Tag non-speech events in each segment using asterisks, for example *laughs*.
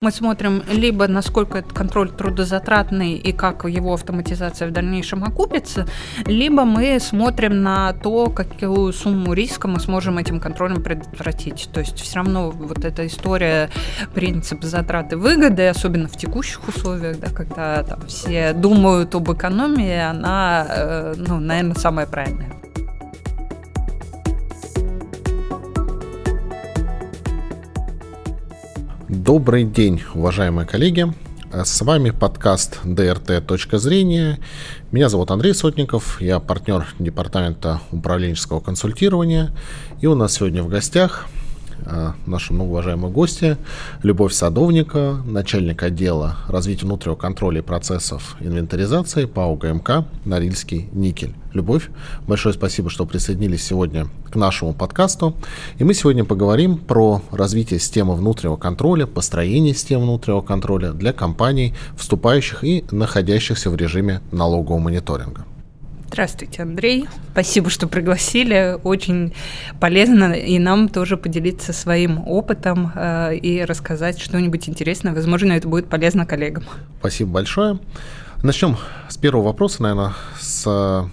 Мы смотрим либо насколько этот контроль трудозатратный и как его автоматизация в дальнейшем окупится, либо мы смотрим на то, какую сумму риска мы сможем этим контролем предотвратить. То есть все равно вот эта история, принцип затраты выгоды, особенно в текущих условиях, да, когда там все думают об экономии, она, э, ну, наверное, самая правильная. Добрый день, уважаемые коллеги. С вами подкаст ДРТ «Точка зрения». Меня зовут Андрей Сотников, я партнер департамента управленческого консультирования. И у нас сегодня в гостях наши многоуважаемые гости. Любовь Садовника, начальник отдела развития внутреннего контроля и процессов инвентаризации по ГМК «Норильский никель». Любовь, большое спасибо, что присоединились сегодня к нашему подкасту. И мы сегодня поговорим про развитие системы внутреннего контроля, построение системы внутреннего контроля для компаний, вступающих и находящихся в режиме налогового мониторинга. Здравствуйте, Андрей. Спасибо, что пригласили. Очень полезно и нам тоже поделиться своим опытом э, и рассказать что-нибудь интересное. Возможно, это будет полезно коллегам. Спасибо большое. Начнем с первого вопроса, наверное, с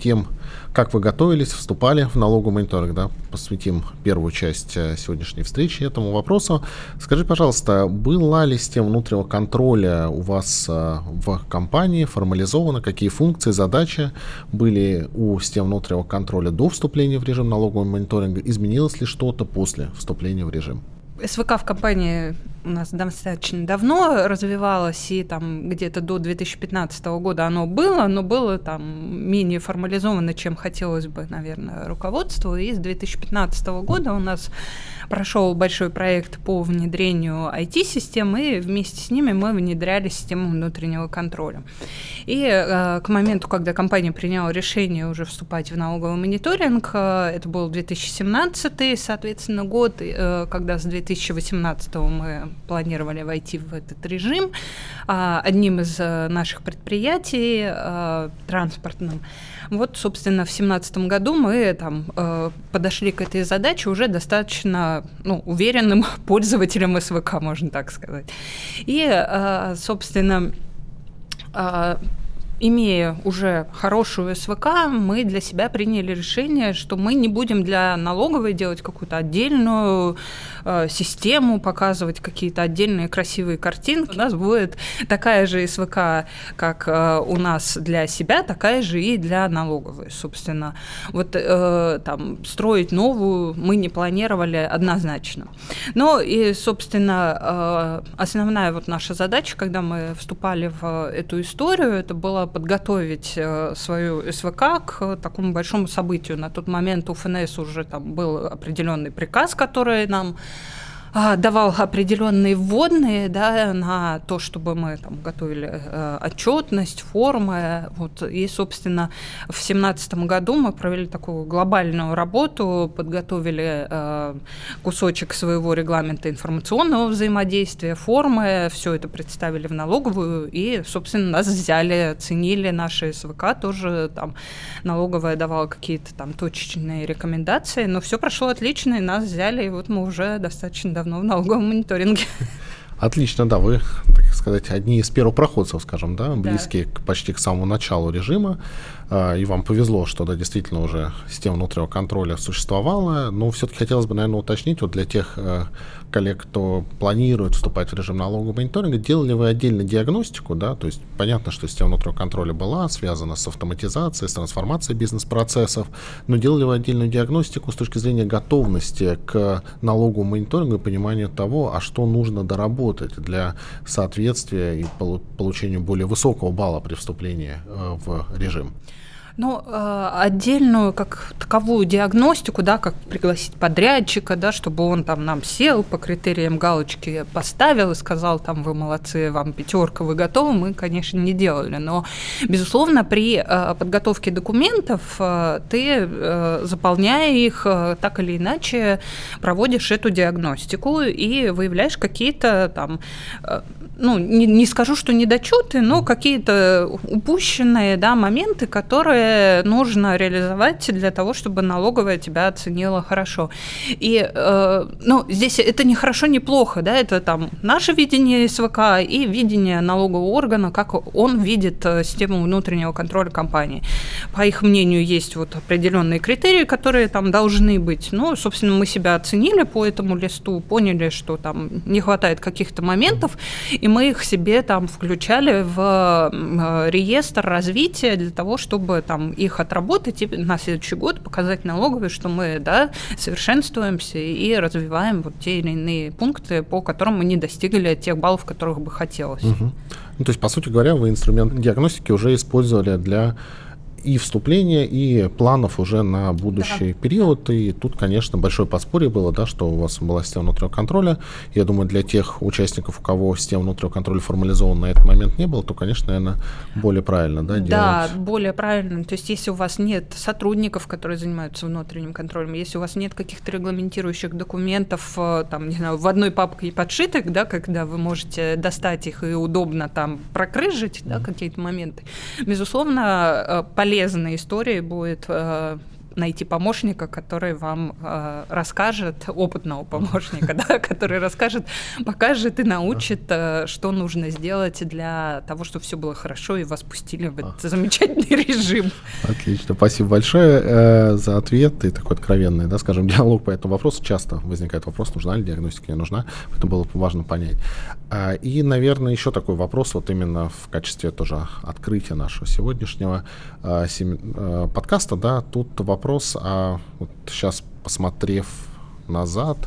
тем, как вы готовились, вступали в налоговый мониторинг, да, посвятим первую часть э, сегодняшней встречи этому вопросу. Скажи, пожалуйста, была ли система внутреннего контроля у вас э, в компании формализована, какие функции, задачи были у системы внутреннего контроля до вступления в режим налогового мониторинга, изменилось ли что-то после вступления в режим? СВК в компании у нас достаточно давно развивалось, и там где-то до 2015 года оно было, но было там менее формализовано, чем хотелось бы, наверное, руководству. И с 2015 года у нас прошел большой проект по внедрению IT-систем, и вместе с ними мы внедряли систему внутреннего контроля. И э, к моменту, когда компания приняла решение уже вступать в налоговый мониторинг, э, это был 2017, соответственно, год, э, когда с 2018 мы планировали войти в этот режим. Э, одним из э, наших предприятий э, транспортным вот, собственно, в 2017 году мы там э, подошли к этой задаче уже достаточно ну, уверенным *laughs* пользователем СВК, можно так сказать. И, собственно, имея уже хорошую СВК, мы для себя приняли решение, что мы не будем для налоговой делать какую-то отдельную э, систему, показывать какие-то отдельные красивые картинки. У нас будет такая же СВК, как э, у нас для себя, такая же и для налоговой, собственно. Вот э, там строить новую мы не планировали однозначно. Но и, собственно, основная вот наша задача, когда мы вступали в эту историю, это было подготовить свою СВК к такому большому событию. На тот момент у ФНС уже там был определенный приказ, который нам давал определенные вводные да, на то, чтобы мы там, готовили э, отчетность, формы. Вот. И, собственно, в 2017 году мы провели такую глобальную работу, подготовили э, кусочек своего регламента информационного взаимодействия, формы, все это представили в налоговую, и, собственно, нас взяли, оценили наши СВК, тоже там налоговая давала какие-то там точечные рекомендации, но все прошло отлично, и нас взяли, и вот мы уже достаточно давно в налоговом мониторинге. Отлично, да, вы, сказать, одни из первопроходцев, скажем, да, близкие да. К, почти к самому началу режима. А, и вам повезло, что да, действительно уже система внутреннего контроля существовала. Но все-таки хотелось бы, наверное, уточнить вот для тех э, коллег, кто планирует вступать в режим налогового мониторинга, делали вы отдельно диагностику, да, то есть понятно, что система внутреннего контроля была связана с автоматизацией, с трансформацией бизнес-процессов, но делали вы отдельную диагностику с точки зрения готовности к налоговому мониторингу и пониманию того, а что нужно доработать для соответствия и получения более высокого балла при вступлении э, в режим. Ну, э, отдельную, как таковую диагностику, да, как пригласить подрядчика, да, чтобы он там нам сел по критериям галочки поставил и сказал, там, вы молодцы, вам пятерка, вы готовы, мы, конечно, не делали. Но, безусловно, при э, подготовке документов ты, заполняя их, так или иначе проводишь эту диагностику и выявляешь какие-то там ну, не, не скажу, что недочеты, но какие-то упущенные да, моменты, которые нужно реализовать для того, чтобы налоговая тебя оценила хорошо. И э, ну, здесь это не хорошо, не плохо, да, это там наше видение СВК и видение налогового органа, как он видит э, систему внутреннего контроля компании. По их мнению, есть вот определенные критерии, которые там должны быть. Ну, собственно, мы себя оценили по этому листу, поняли, что там не хватает каких-то моментов, и мы их себе там включали в э, реестр развития для того, чтобы там их отработать и на следующий год показать налоговой, что мы да, совершенствуемся и развиваем вот те или иные пункты, по которым мы не достигли тех баллов, которых бы хотелось. Угу. Ну, то есть, по сути говоря, вы инструмент диагностики уже использовали для и вступления, и планов уже на будущий да. период. И тут, конечно, большое подспорье было, да, что у вас была система внутреннего контроля. Я думаю, для тех участников, у кого система внутреннего контроля формализована на этот момент не было, то, конечно, наверное, более правильно да, делать. Да, более правильно. То есть, если у вас нет сотрудников, которые занимаются внутренним контролем, если у вас нет каких-то регламентирующих документов, э, там, не знаю, в одной папке подшитых, да, когда вы можете достать их и удобно там прокрыжить, mm-hmm. да, какие-то моменты, безусловно, э, полезно полезной историей будет э, найти помощника, который вам э, расскажет, опытного помощника, *laughs* да, который расскажет, покажет и научит, э, что нужно сделать для того, чтобы все было хорошо и вас пустили в этот замечательный режим. Отлично, спасибо большое э, за ответ и такой откровенный, да, скажем, *laughs* диалог по этому вопросу. Часто возникает вопрос, нужна ли диагностика, не нужна, поэтому было важно понять. А, и, наверное, еще такой вопрос, вот именно в качестве тоже открытия нашего сегодняшнего а, а, подкаста, да, тут вопрос вопрос, а вот сейчас посмотрев назад,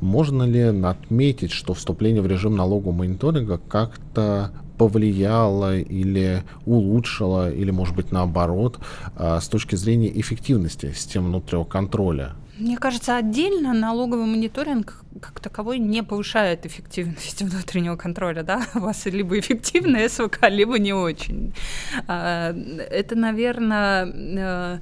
можно ли отметить, что вступление в режим налогового мониторинга как-то повлияло или улучшило, или, может быть, наоборот, а, с точки зрения эффективности системы внутреннего контроля? Мне кажется, отдельно налоговый мониторинг как таковой не повышает эффективность *laughs* внутреннего контроля, да, у вас либо эффективная СВК, либо не очень. А, это, наверное, э,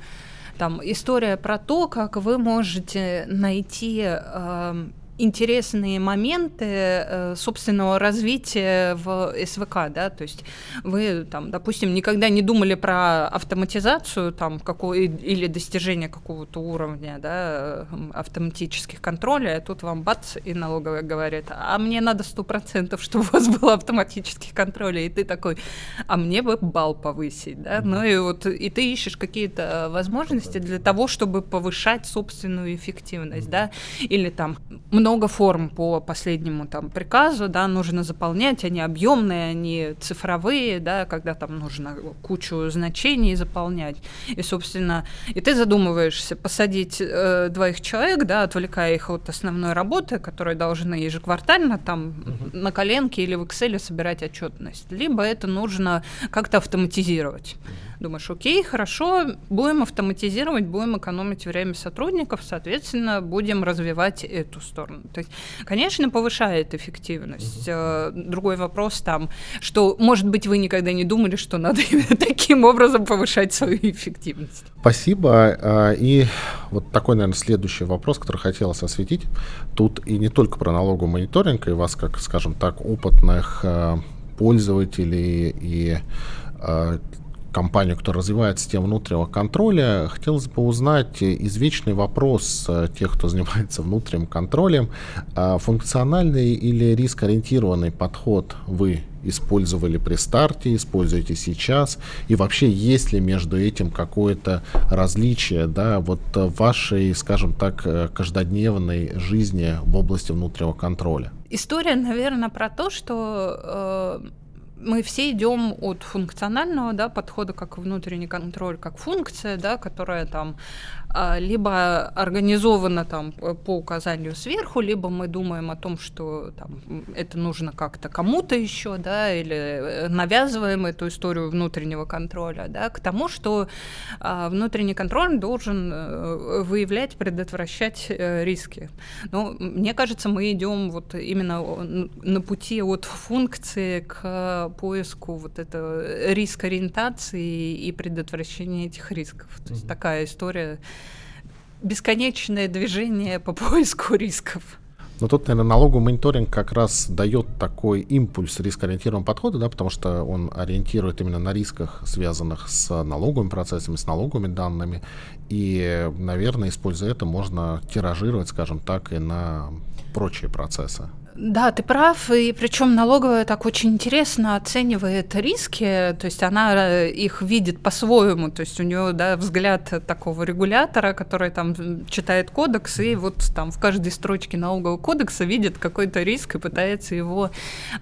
там история про то, как вы можете найти э, интересные моменты э, собственного развития в СВК, да, то есть вы там, допустим, никогда не думали про автоматизацию там какой или достижение какого-то уровня, да, автоматических контролей, а тут вам бац и налоговая говорит, а мне надо сто процентов, чтобы у вас *laughs* был автоматический контроль, и ты такой, а мне бы бал повысить, да, ну и вот и ты ищешь какие-то возможности для того, чтобы повышать собственную эффективность, да, или там много много форм по последнему там приказу, да, нужно заполнять, они объемные, они цифровые, да, когда там нужно кучу значений заполнять. И, собственно, и ты задумываешься посадить э, двоих человек, да, отвлекая их от основной работы, которые должны ежеквартально там uh-huh. на коленке или в Excel собирать отчетность, либо это нужно как-то автоматизировать. Думаешь, окей, хорошо, будем автоматизировать, будем экономить время сотрудников, соответственно, будем развивать эту сторону. То есть, конечно, повышает эффективность. Э, другой вопрос там, что, может быть, вы никогда не думали, что надо именно таким образом повышать свою эффективность. Спасибо. А, и вот такой, наверное, следующий вопрос, который хотелось осветить. Тут и не только про налоговый мониторинг, и вас, как, скажем так, опытных э, пользователей и э, компанию, которая развивает систему внутреннего контроля, хотелось бы узнать извечный вопрос э, тех, кто *laughs* занимается внутренним контролем, а функциональный или рискоориентированный подход вы использовали при старте, используете сейчас, и вообще есть ли между этим какое-то различие, да, вот в вашей, скажем так, э, каждодневной жизни в области внутреннего контроля? История, наверное, про то, что э мы все идем от функционального да, подхода как внутренний контроль, как функция, да, которая там либо организовано там по указанию сверху, либо мы думаем о том, что там, это нужно как-то кому-то еще, да, или э, навязываем эту историю внутреннего контроля, да, к тому, что а, внутренний контроль должен а, выявлять, предотвращать а, риски. Но мне кажется, мы идем вот именно на пути от функции к поиску вот этого риск ориентации и предотвращения этих рисков. То есть такая история бесконечное движение по *laughs* поиску рисков. Но тут, наверное, налоговый мониторинг как раз дает такой импульс рискоориентированного подхода, да, потому что он ориентирует именно на рисках, связанных с налоговыми процессами, с налоговыми данными. И, наверное, используя это, можно тиражировать, скажем так, и на прочие процессы. Да, ты прав, и причем налоговая так очень интересно оценивает риски, то есть она э, их видит по-своему, то есть у нее да, взгляд такого регулятора, который там читает кодекс, и вот там в каждой строчке налогового кодекса видит какой-то риск и пытается его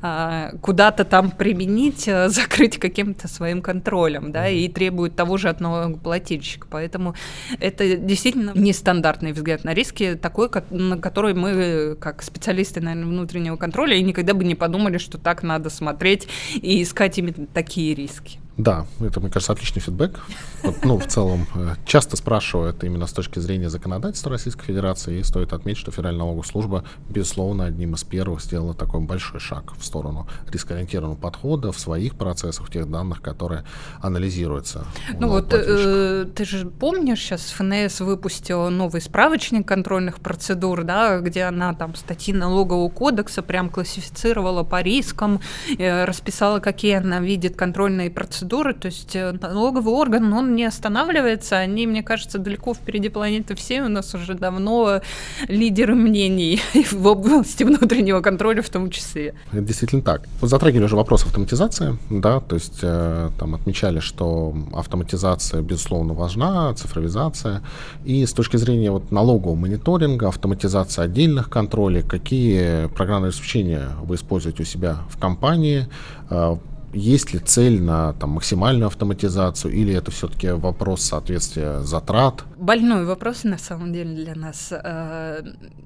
а, куда-то там применить, э, закрыть каким-то своим контролем, да, и требует того же от налогоплательщика. Поэтому это действительно нестандартный взгляд на риски, такой, на который мы, как специалисты, наверное, внутреннего контроля и никогда бы не подумали, что так надо смотреть и искать именно такие риски. Да, это, мне кажется, отличный фидбэк. Вот, ну, в целом, э, часто спрашивают именно с точки зрения законодательства Российской Федерации, и стоит отметить, что Федеральная налоговая служба, безусловно, одним из первых сделала такой большой шаг в сторону рискоориентированного подхода в своих процессах, в тех данных, которые анализируются. Ну вот, э, ты же помнишь, сейчас ФНС выпустила новый справочник контрольных процедур, да, где она там статьи налогового кодекса прям классифицировала по рискам, э, расписала, какие она видит контрольные процедуры, процедуры, то есть э, налоговый орган, он не останавливается, они, мне кажется, далеко впереди планеты всей, у нас уже давно лидеры мнений *laughs* в области внутреннего контроля в том числе. Это действительно так. Вот затрагивали уже вопрос автоматизации, да, то есть э, там отмечали, что автоматизация, безусловно, важна, цифровизация, и с точки зрения вот налогового мониторинга, автоматизация отдельных контролей, какие программные обеспечения вы используете у себя в компании, э, есть ли цель на там, максимальную автоматизацию, или это все-таки вопрос соответствия затрат? Больной вопрос на самом деле для нас. Э,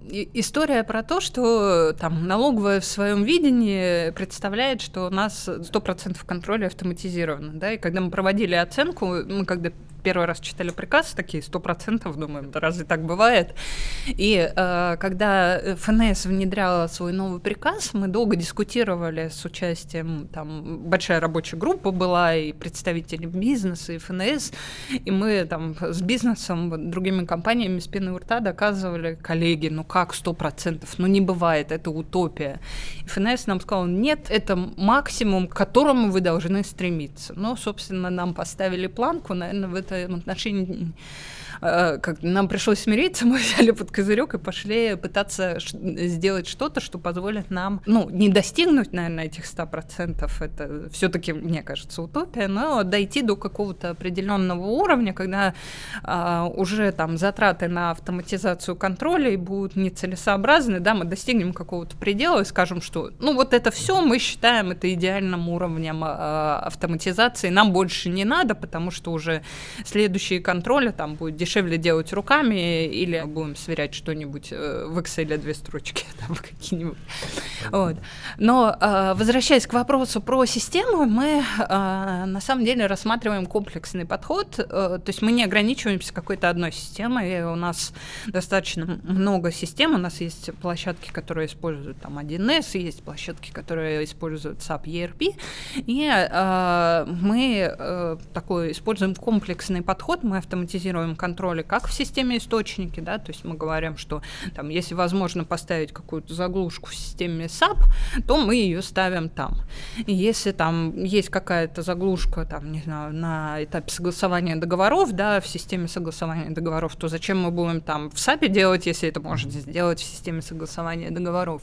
история про то, что там налоговая в своем видении представляет, что у нас 100% контроля автоматизировано. Да? И когда мы проводили оценку, мы когда первый раз читали приказ, такие сто процентов думаем, да разве так бывает? И э, когда ФНС внедряла свой новый приказ, мы долго дискутировали с участием, там большая рабочая группа была, и представители бизнеса, и ФНС, и мы там с бизнесом, другими компаниями с пены у рта доказывали, коллеги, ну как сто процентов, ну не бывает, это утопия. И ФНС нам сказал, нет, это максимум, к которому вы должны стремиться. Но, собственно, нам поставили планку, наверное, в этом отношении Э, как нам пришлось смириться, *laughs* мы взяли под козырек и пошли пытаться сделать что-то, что позволит нам, ну, не достигнуть, наверное, этих 100%, это все-таки, мне кажется, утопия, но дойти до какого-то определенного уровня, когда а, уже там затраты на автоматизацию контроля будут нецелесообразны, да, мы достигнем какого-то предела и скажем, что, ну, вот это все мы считаем это идеальным уровнем а, автоматизации, нам больше не надо, потому что уже следующие контроли там будет дешевле дешевле делать руками, или будем сверять что-нибудь э, в Excel две строчки *laughs* там какие-нибудь. Вот. Но э, возвращаясь к вопросу про систему, мы э, на самом деле рассматриваем комплексный подход, то есть мы не ограничиваемся какой-то одной системой, у нас достаточно много систем, у нас есть площадки, которые используют там 1С, есть площадки, которые используют SAP ERP, и мы такой используем комплексный подход, мы автоматизируем контроль контроля, как в системе источники, да, то есть мы говорим, что там, если возможно поставить какую-то заглушку в системе SAP, то мы ее ставим там. И если там есть какая-то заглушка, там, не знаю, на этапе согласования договоров, да, в системе согласования договоров, то зачем мы будем там в SAP делать, если это можно сделать в системе согласования договоров?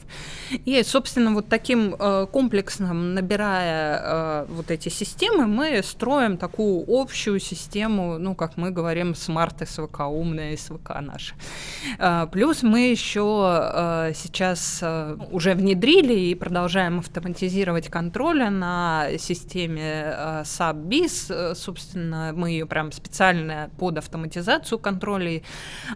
И, собственно, вот таким э, комплексным, набирая э, вот эти системы, мы строим такую общую систему, ну, как мы говорим, смарт СВК, умная СВК наша. А, плюс мы еще а, сейчас а, уже внедрили и продолжаем автоматизировать контроля на системе SAP-BIS. Собственно, мы ее прям специально под автоматизацию контролей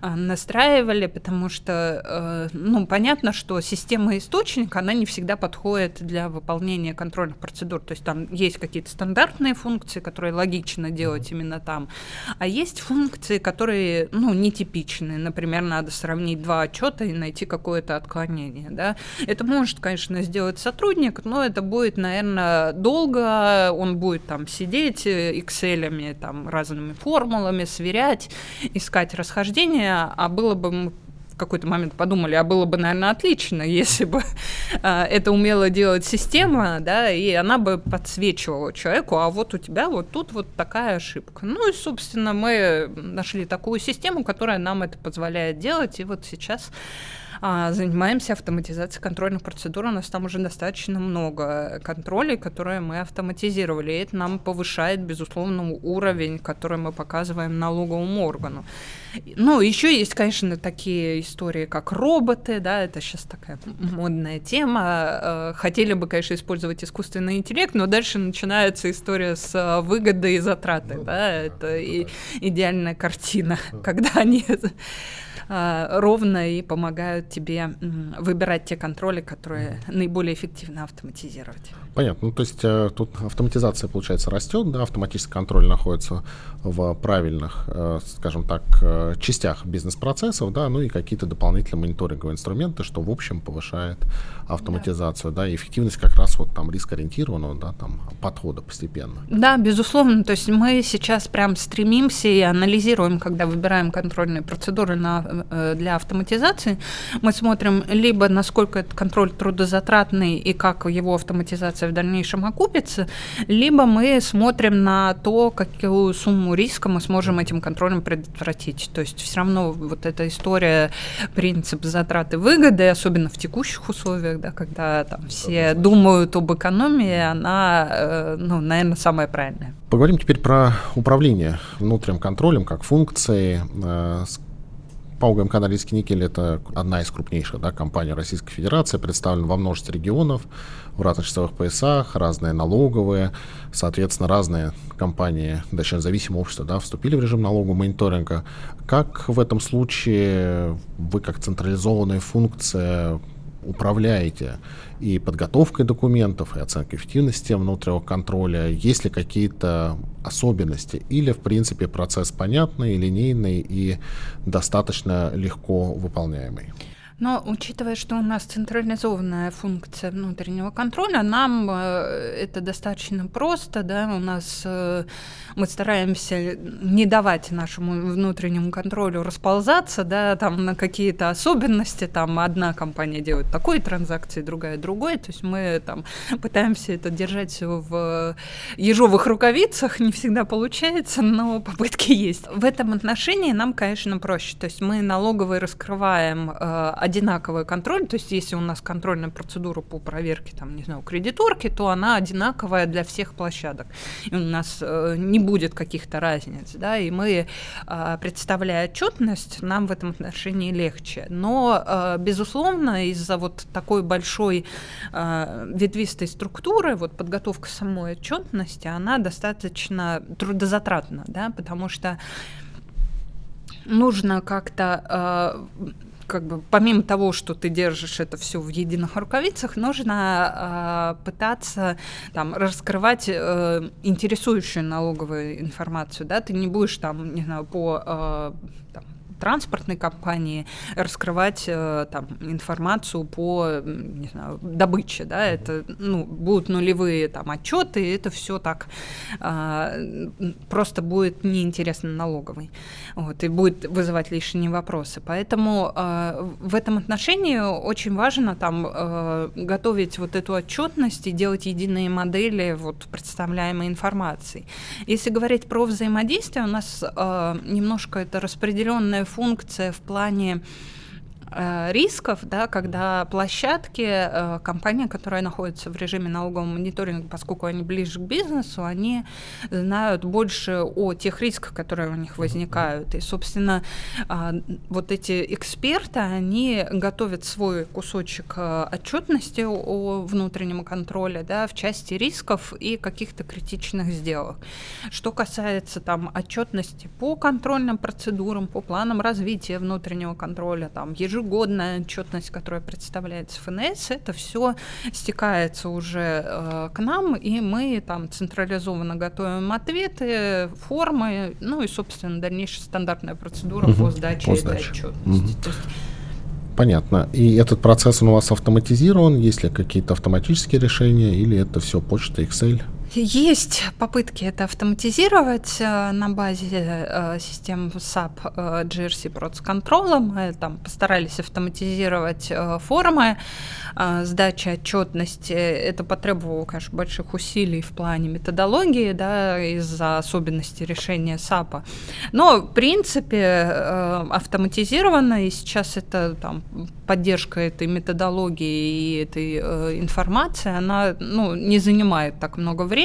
настраивали, потому что, ну, понятно, что система источника, она не всегда подходит для выполнения контрольных процедур. То есть там есть какие-то стандартные функции, которые логично делать именно там, а есть функции, которые которые, ну, нетипичные. Например, надо сравнить два отчета и найти какое-то отклонение, да. Это может, конечно, сделать сотрудник, но это будет, наверное, долго, он будет там сидеть э, Excel, там, разными формулами, сверять, искать расхождения, а было бы какой-то момент подумали, а было бы, наверное, отлично, *laughs* если бы а, это умела делать система, да, и она бы подсвечивала человеку, а вот у тебя вот тут вот такая ошибка. Ну и, собственно, мы нашли такую систему, которая нам это позволяет делать, и вот сейчас а, занимаемся автоматизацией контрольных процедур. У нас там уже достаточно много контролей, которые мы автоматизировали. И это нам повышает, безусловно, уровень, который мы показываем налоговому органу. Ну, еще есть, конечно, такие истории, как роботы, да, это сейчас такая модная тема. Э, хотели бы, конечно, использовать искусственный интеллект, но дальше начинается история с э, выгодой и затраты, ну, да, это и, идеальная картина, когда они *laughs* ровно и помогают тебе выбирать те контроли, которые наиболее эффективно автоматизировать. Понятно. Ну, то есть э, тут автоматизация, получается, растет, да, автоматический контроль находится в правильных, э, скажем так, э, частях бизнес-процессов, да, ну и какие-то дополнительные мониторинговые инструменты, что, в общем, повышает автоматизацию, да, да и эффективность как раз вот там риск-ориентированного, да, там подхода постепенно. Да, безусловно. То есть мы сейчас прям стремимся и анализируем, когда выбираем контрольные процедуры на, для автоматизации, мы смотрим либо насколько этот контроль трудозатратный и как его автоматизация в дальнейшем окупится, либо мы смотрим на то, какую сумму риска мы сможем этим контролем предотвратить. То есть все равно вот эта история, принцип затраты выгоды, особенно в текущих условиях, да, когда там все думают об экономии, она, э, ну, наверное, самая правильная. Поговорим теперь про управление внутренним контролем как функции. Э, ПАО ГМК «Норильский никель» — это одна из крупнейших да, компаний Российской Федерации, представлена во множестве регионов, в разных часовых поясах, разные налоговые, соответственно, разные компании, точнее, зависимые общества, да, вступили в режим налогового мониторинга. Как в этом случае вы, как централизованная функция, управляете и подготовкой документов, и оценкой эффективности внутреннего контроля? Есть ли какие-то особенности? Или, в принципе, процесс понятный, линейный и достаточно легко выполняемый? Но учитывая, что у нас централизованная функция внутреннего контроля, нам э, это достаточно просто, да, у нас э, мы стараемся не давать нашему внутреннему контролю расползаться, да, там на какие-то особенности, там одна компания делает такой транзакции, другая другой, то есть мы там пытаемся это держать в ежовых рукавицах, не всегда получается, но попытки есть. В этом отношении нам, конечно, проще, то есть мы налоговые раскрываем э, одинаковый контроль, то есть если у нас контрольная процедура по проверке, там, не знаю, кредиторки, то она одинаковая для всех площадок. И у нас э, не будет каких-то разниц, да, и мы, э, представляя отчетность, нам в этом отношении легче. Но, э, безусловно, из-за вот такой большой э, ветвистой структуры, вот подготовка самой отчетности, она достаточно трудозатратна, да, потому что нужно как-то э, как бы помимо того, что ты держишь это все в единых рукавицах, нужно э, пытаться там раскрывать э, интересующую налоговую информацию, да, ты не будешь там, не знаю, по э, там, транспортной компании раскрывать э, там, информацию по не знаю, добыче. Да? Это ну, будут нулевые там, отчеты, и это все так э, просто будет неинтересно налоговой. Вот, и будет вызывать лишние вопросы. Поэтому э, в этом отношении очень важно там, э, готовить вот эту отчетность и делать единые модели вот, представляемой информации. Если говорить про взаимодействие, у нас э, немножко это распределенная функция в плане рисков, да, когда площадки, э, компания, которая находится в режиме налогового мониторинга, поскольку они ближе к бизнесу, они знают больше о тех рисках, которые у них возникают. И, собственно, а, вот эти эксперты, они готовят свой кусочек э, отчетности о внутреннем контроле да, в части рисков и каких-то критичных сделок. Что касается там отчетности по контрольным процедурам, по планам развития внутреннего контроля, там ежегодно ежегодная отчетность, которая представляется ФНС, это все стекается уже э, к нам, и мы там централизованно готовим ответы, формы, ну и, собственно, дальнейшая стандартная процедура угу. по сдаче, по сдаче. этой отчетности. Угу. Понятно. И этот процесс он у вас автоматизирован? Есть ли какие-то автоматические решения или это все почта, Excel? Есть попытки это автоматизировать э, на базе э, систем SAP э, GRC Proc Control. Мы там постарались автоматизировать формы сдачи отчетности. Это потребовало, конечно, больших усилий в плане методологии, да, из-за особенностей решения SAP. Но, в принципе, автоматизировано, и сейчас это там поддержка этой методологии и этой информации, она ну, не занимает так много времени.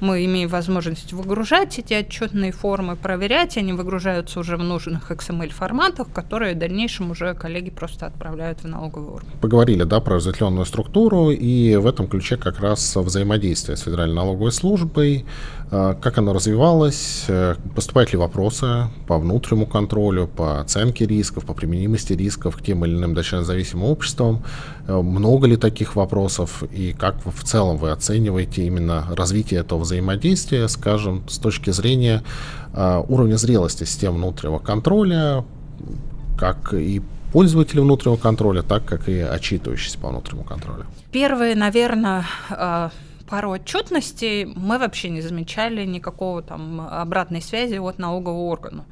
Мы имеем возможность выгружать эти отчетные формы, проверять, они выгружаются уже в нужных XML форматах, которые в дальнейшем уже коллеги просто отправляют в налоговый орган. Поговорили, да, про разветвленную структуру, и в этом ключе как раз взаимодействие с Федеральной налоговой службой, как оно развивалось, э, поступают ли вопросы по внутреннему контролю, по оценке рисков, по применимости рисков к тем или иным дочерно зависимым обществам, э, много ли таких вопросов, и как в целом вы оцениваете именно развитие этого взаимодействия, скажем, с точки зрения а, уровня зрелости систем внутреннего контроля, как и пользователи внутреннего контроля, так как и отчитывающиеся по внутреннему контролю? Первые, наверное, а, пару отчетностей мы вообще не замечали никакого там обратной связи от налогового органа.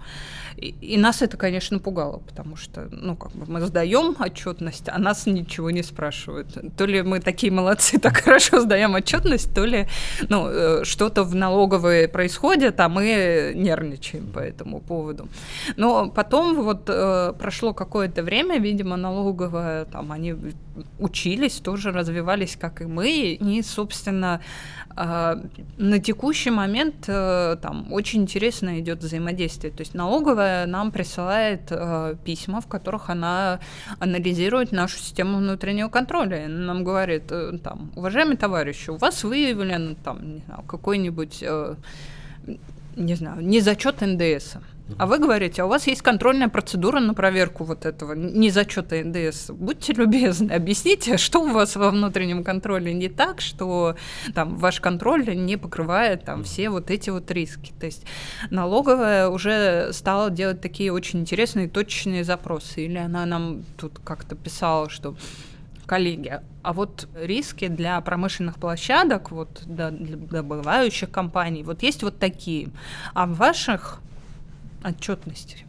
И, и нас это, конечно, пугало, потому что, ну, как бы мы сдаем отчетность, а нас ничего не спрашивают. То ли мы такие молодцы, *laughs* так хорошо сдаем отчетность, то ли, ну, э, что-то в налоговой происходит, а мы нервничаем по этому поводу. Но потом вот э, прошло какое-то время, видимо, налоговая, там, они учились, тоже развивались, как и мы, и, собственно, э, на текущий момент э, там очень интересно идет взаимодействие. То есть налоговая нам присылает э, письма, в которых она анализирует нашу систему внутреннего контроля. Она нам говорит, там, уважаемый товарищ, у вас выявлен там, не знаю, какой-нибудь не знаю, не зачет НДС. А вы говорите, а у вас есть контрольная процедура на проверку вот этого незачета НДС. Будьте любезны, объясните, *laughs* что у вас во внутреннем контроле не так, что там ваш контроль не покрывает там все вот эти вот риски. То есть налоговая уже стала делать такие очень интересные точечные запросы. Или она нам тут как-то писала, что коллеги, а вот риски для промышленных площадок, вот для добывающих компаний, вот есть вот такие. А в ваших отчетности.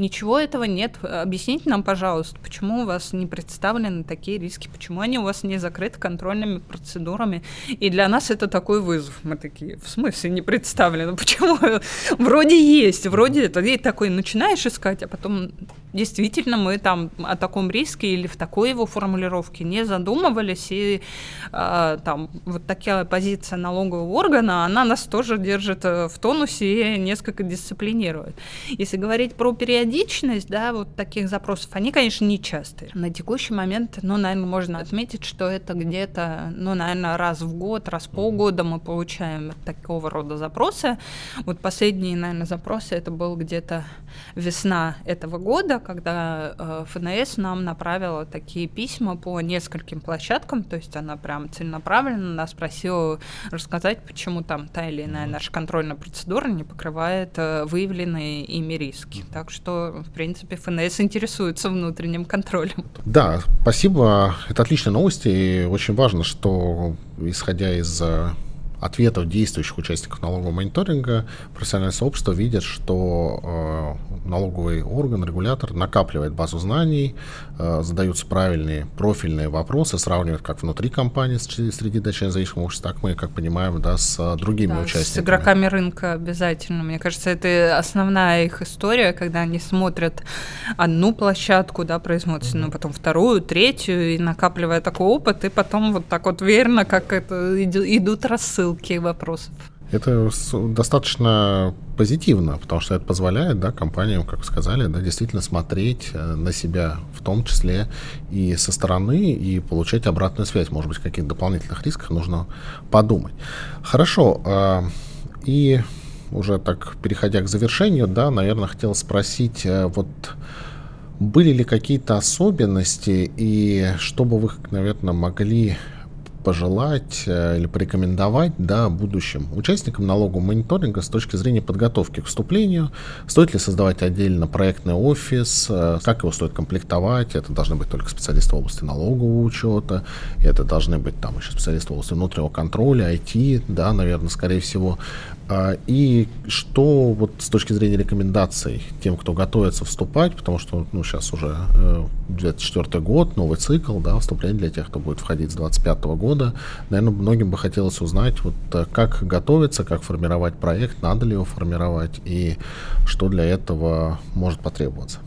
Ничего этого нет. Объясните нам, пожалуйста, почему у вас не представлены такие риски, почему они у вас не закрыты контрольными процедурами. И для нас это такой вызов. Мы такие, в смысле не представлены? Почему? *laughs* Вроде есть, вроде это. И такой начинаешь искать, а потом действительно мы там о таком риске или в такой его формулировке не задумывались, и э, там вот такая позиция налогового органа, она нас тоже держит э, в тонусе и несколько дисциплинирует. Если говорить про периодичность, да, вот таких запросов, они, конечно, не частые. На текущий момент, ну, наверное, можно отметить, что это где-то, ну, наверное, раз в год, раз в полгода мы получаем такого рода запросы. Вот последние, наверное, запросы, это был где-то весна этого года, когда э, ФНС нам направила такие письма по нескольким площадкам, то есть она прям целенаправленно нас просила рассказать, почему там та или иная наша контрольная процедура не покрывает э, выявленные ими риски. Так что, в принципе, ФНС интересуется внутренним контролем. Да, спасибо. Это отличные новости, и очень важно, что, исходя из э, ответов действующих участников налогового мониторинга профессиональное сообщество видит, что э, налоговый орган, регулятор накапливает базу знаний, э, задаются правильные профильные вопросы, сравнивают как внутри компании среди дочерних зависимых обществ, так мы, как понимаем, да, с другими да, участниками. С игроками рынка обязательно. Мне кажется, это основная их история, когда они смотрят одну площадку, да, производственную, mm-hmm. потом вторую, третью, и накапливая такой опыт, и потом вот так вот верно, как это идут рассылки ссылки вопросов. Это достаточно позитивно, потому что это позволяет да, компаниям, как вы сказали, да, действительно смотреть э, на себя в том числе и со стороны, и получать обратную связь. Может быть, о каких-то дополнительных рисках нужно подумать. Хорошо. А, и уже так, переходя к завершению, да, наверное, хотел спросить, э, вот были ли какие-то особенности, и что бы вы, наверное, могли пожелать э, или порекомендовать да, будущим участникам налогового мониторинга с точки зрения подготовки к вступлению? Стоит ли создавать отдельно проектный офис? Э, как его стоит комплектовать? Это должны быть только специалисты в области налогового учета, это должны быть там еще специалисты в области внутреннего контроля, IT, да, наверное, скорее всего. А, и что вот с точки зрения рекомендаций тем, кто готовится вступать, потому что ну, сейчас уже 2004 э, год, новый цикл, да, вступление для тех, кто будет входить с 2025 года. Наверное, многим бы хотелось узнать, вот э, как готовиться, как формировать проект, надо ли его формировать и что для этого может потребоваться.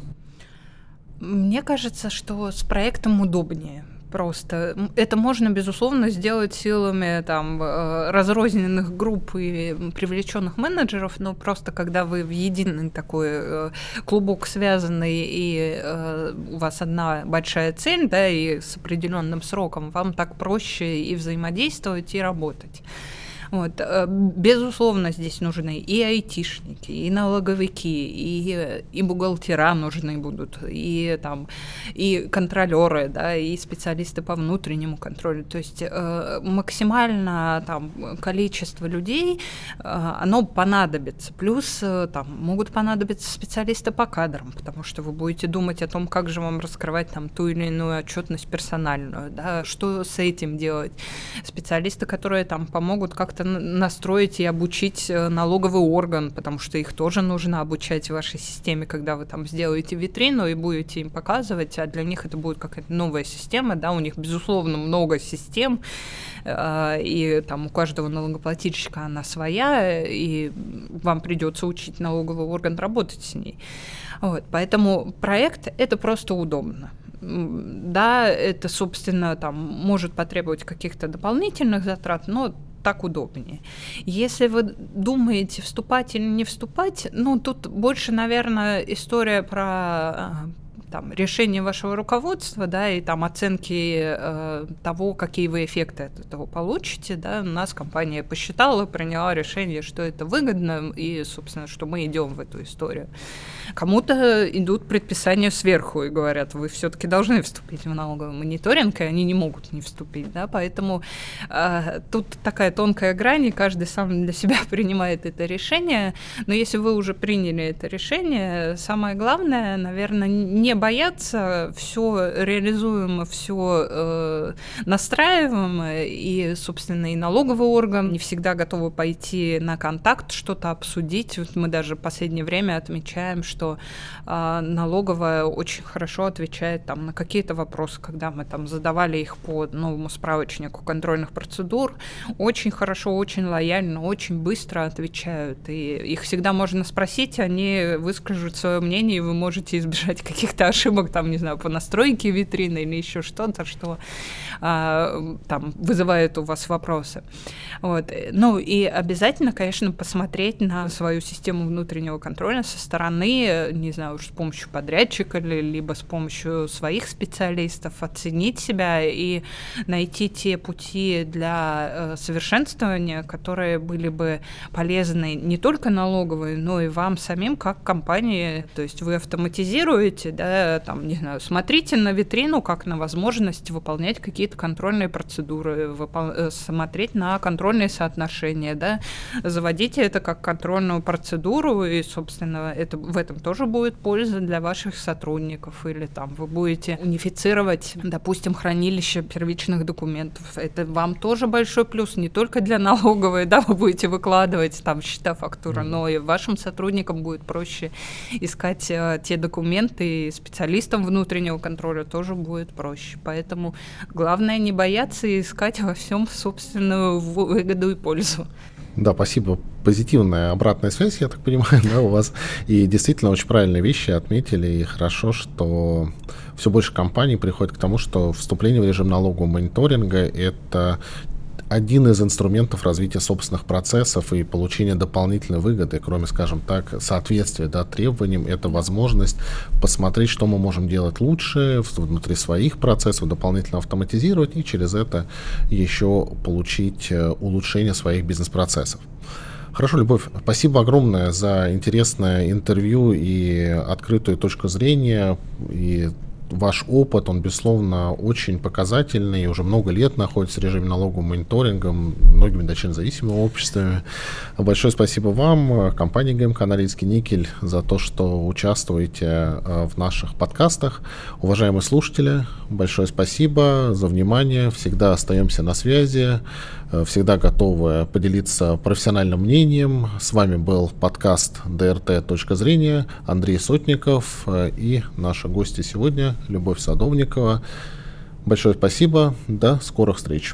Мне кажется, что с проектом удобнее просто. Это можно, безусловно, сделать силами там, э, разрозненных групп и привлеченных менеджеров, но просто когда вы в единый такой э, клубок связанный, и э, у вас одна большая цель, да, и с определенным сроком, вам так проще и взаимодействовать, и работать. Вот. Э, безусловно, здесь нужны и айтишники, и налоговики, и, и бухгалтера нужны будут, и, там, и контролеры, да, и специалисты по внутреннему контролю. То есть э, максимально там, количество людей, э, оно понадобится. Плюс э, там, могут понадобиться специалисты по кадрам, потому что вы будете думать о том, как же вам раскрывать там, ту или иную отчетность персональную, да, что с этим делать. Специалисты, которые там помогут как-то как-то настроить и обучить э, налоговый орган, потому что их тоже нужно обучать в вашей системе, когда вы там сделаете витрину и будете им показывать, а для них это будет какая-то новая система, да, у них, безусловно, много систем, э, и там у каждого налогоплательщика она своя, и вам придется учить налоговый орган работать с ней. Вот, поэтому проект — это просто удобно да, это, собственно, там может потребовать каких-то дополнительных затрат, но так удобнее. Если вы думаете, вступать или не вступать, ну, тут больше, наверное, история про а, там, решение вашего руководства, да, и там оценки э, того, какие вы эффекты от этого получите, да, у нас компания посчитала, приняла решение, что это выгодно, и, собственно, что мы идем в эту историю. Кому-то идут предписания сверху и говорят, вы все-таки должны вступить в налоговый мониторинг, и они не могут не вступить, да, поэтому э, тут такая тонкая грань, и каждый сам для себя *laughs* принимает это решение, но если вы уже приняли это решение, самое главное, наверное, не бояться, все реализуемо, все э, настраиваемо, и, собственно, и налоговый орган не всегда готовы пойти на контакт, что-то обсудить. Вот мы даже в последнее время отмечаем, что э, налоговая очень хорошо отвечает там, на какие-то вопросы, когда мы там задавали их по новому справочнику контрольных процедур, очень хорошо, очень лояльно, очень быстро отвечают. И их всегда можно спросить, они выскажут свое мнение, и вы можете избежать *laughs* каких-то ошибок, там, не знаю, по настройке витрины или еще что-то, что а, там вызывает у вас вопросы. Вот. Ну и обязательно, конечно, посмотреть на свою систему внутреннего контроля со стороны, не знаю, уж с помощью подрядчика либо с помощью своих специалистов, оценить себя и найти те пути для э, совершенствования, которые были бы полезны не только налоговой, но и вам самим как компании. То есть вы автоматизируете, да, там, не знаю, смотрите на витрину как на возможность выполнять какие-то контрольные процедуры, выпол... Э, смотреть на контрольные соотношения, да, заводите это как контрольную процедуру, и, собственно, это, в этом тоже будет польза для ваших сотрудников, или там вы будете унифицировать, допустим, хранилище первичных документов. Это вам тоже большой плюс, не только для налоговой, *laughs* да, вы будете выкладывать там счета, фактура, mm-hmm. но и вашим сотрудникам будет проще искать э, те документы и специалистам внутреннего контроля тоже будет проще. Поэтому главное не бояться и искать во всем собственную выгоду и пользу. Да, спасибо. Позитивная обратная связь, я так понимаю, *laughs* да, у вас. И действительно очень правильные вещи отметили. И хорошо, что все больше компаний приходит к тому, что вступление в режим налогового мониторинга – это один из инструментов развития собственных процессов и получения дополнительной выгоды, кроме, скажем так, соответствия да, требованиям, это возможность посмотреть, что мы можем делать лучше внутри своих процессов, дополнительно автоматизировать и через это еще получить э, улучшение своих бизнес-процессов. Хорошо, Любовь, спасибо огромное за интересное интервью и открытую точку зрения. И ваш опыт, он, безусловно, очень показательный, уже много лет находится в режиме налогового мониторинга, многими дочерно зависимыми обществами. Большое спасибо вам, компании ГМК «Норильский никель», за то, что участвуете э, в наших подкастах. Уважаемые слушатели, большое спасибо за внимание, всегда остаемся на связи, всегда готовы поделиться профессиональным мнением. С вами был подкаст «ДРТ. Точка зрения», Андрей Сотников э, и наши гости сегодня Любовь Садовникова. Большое спасибо. До скорых встреч.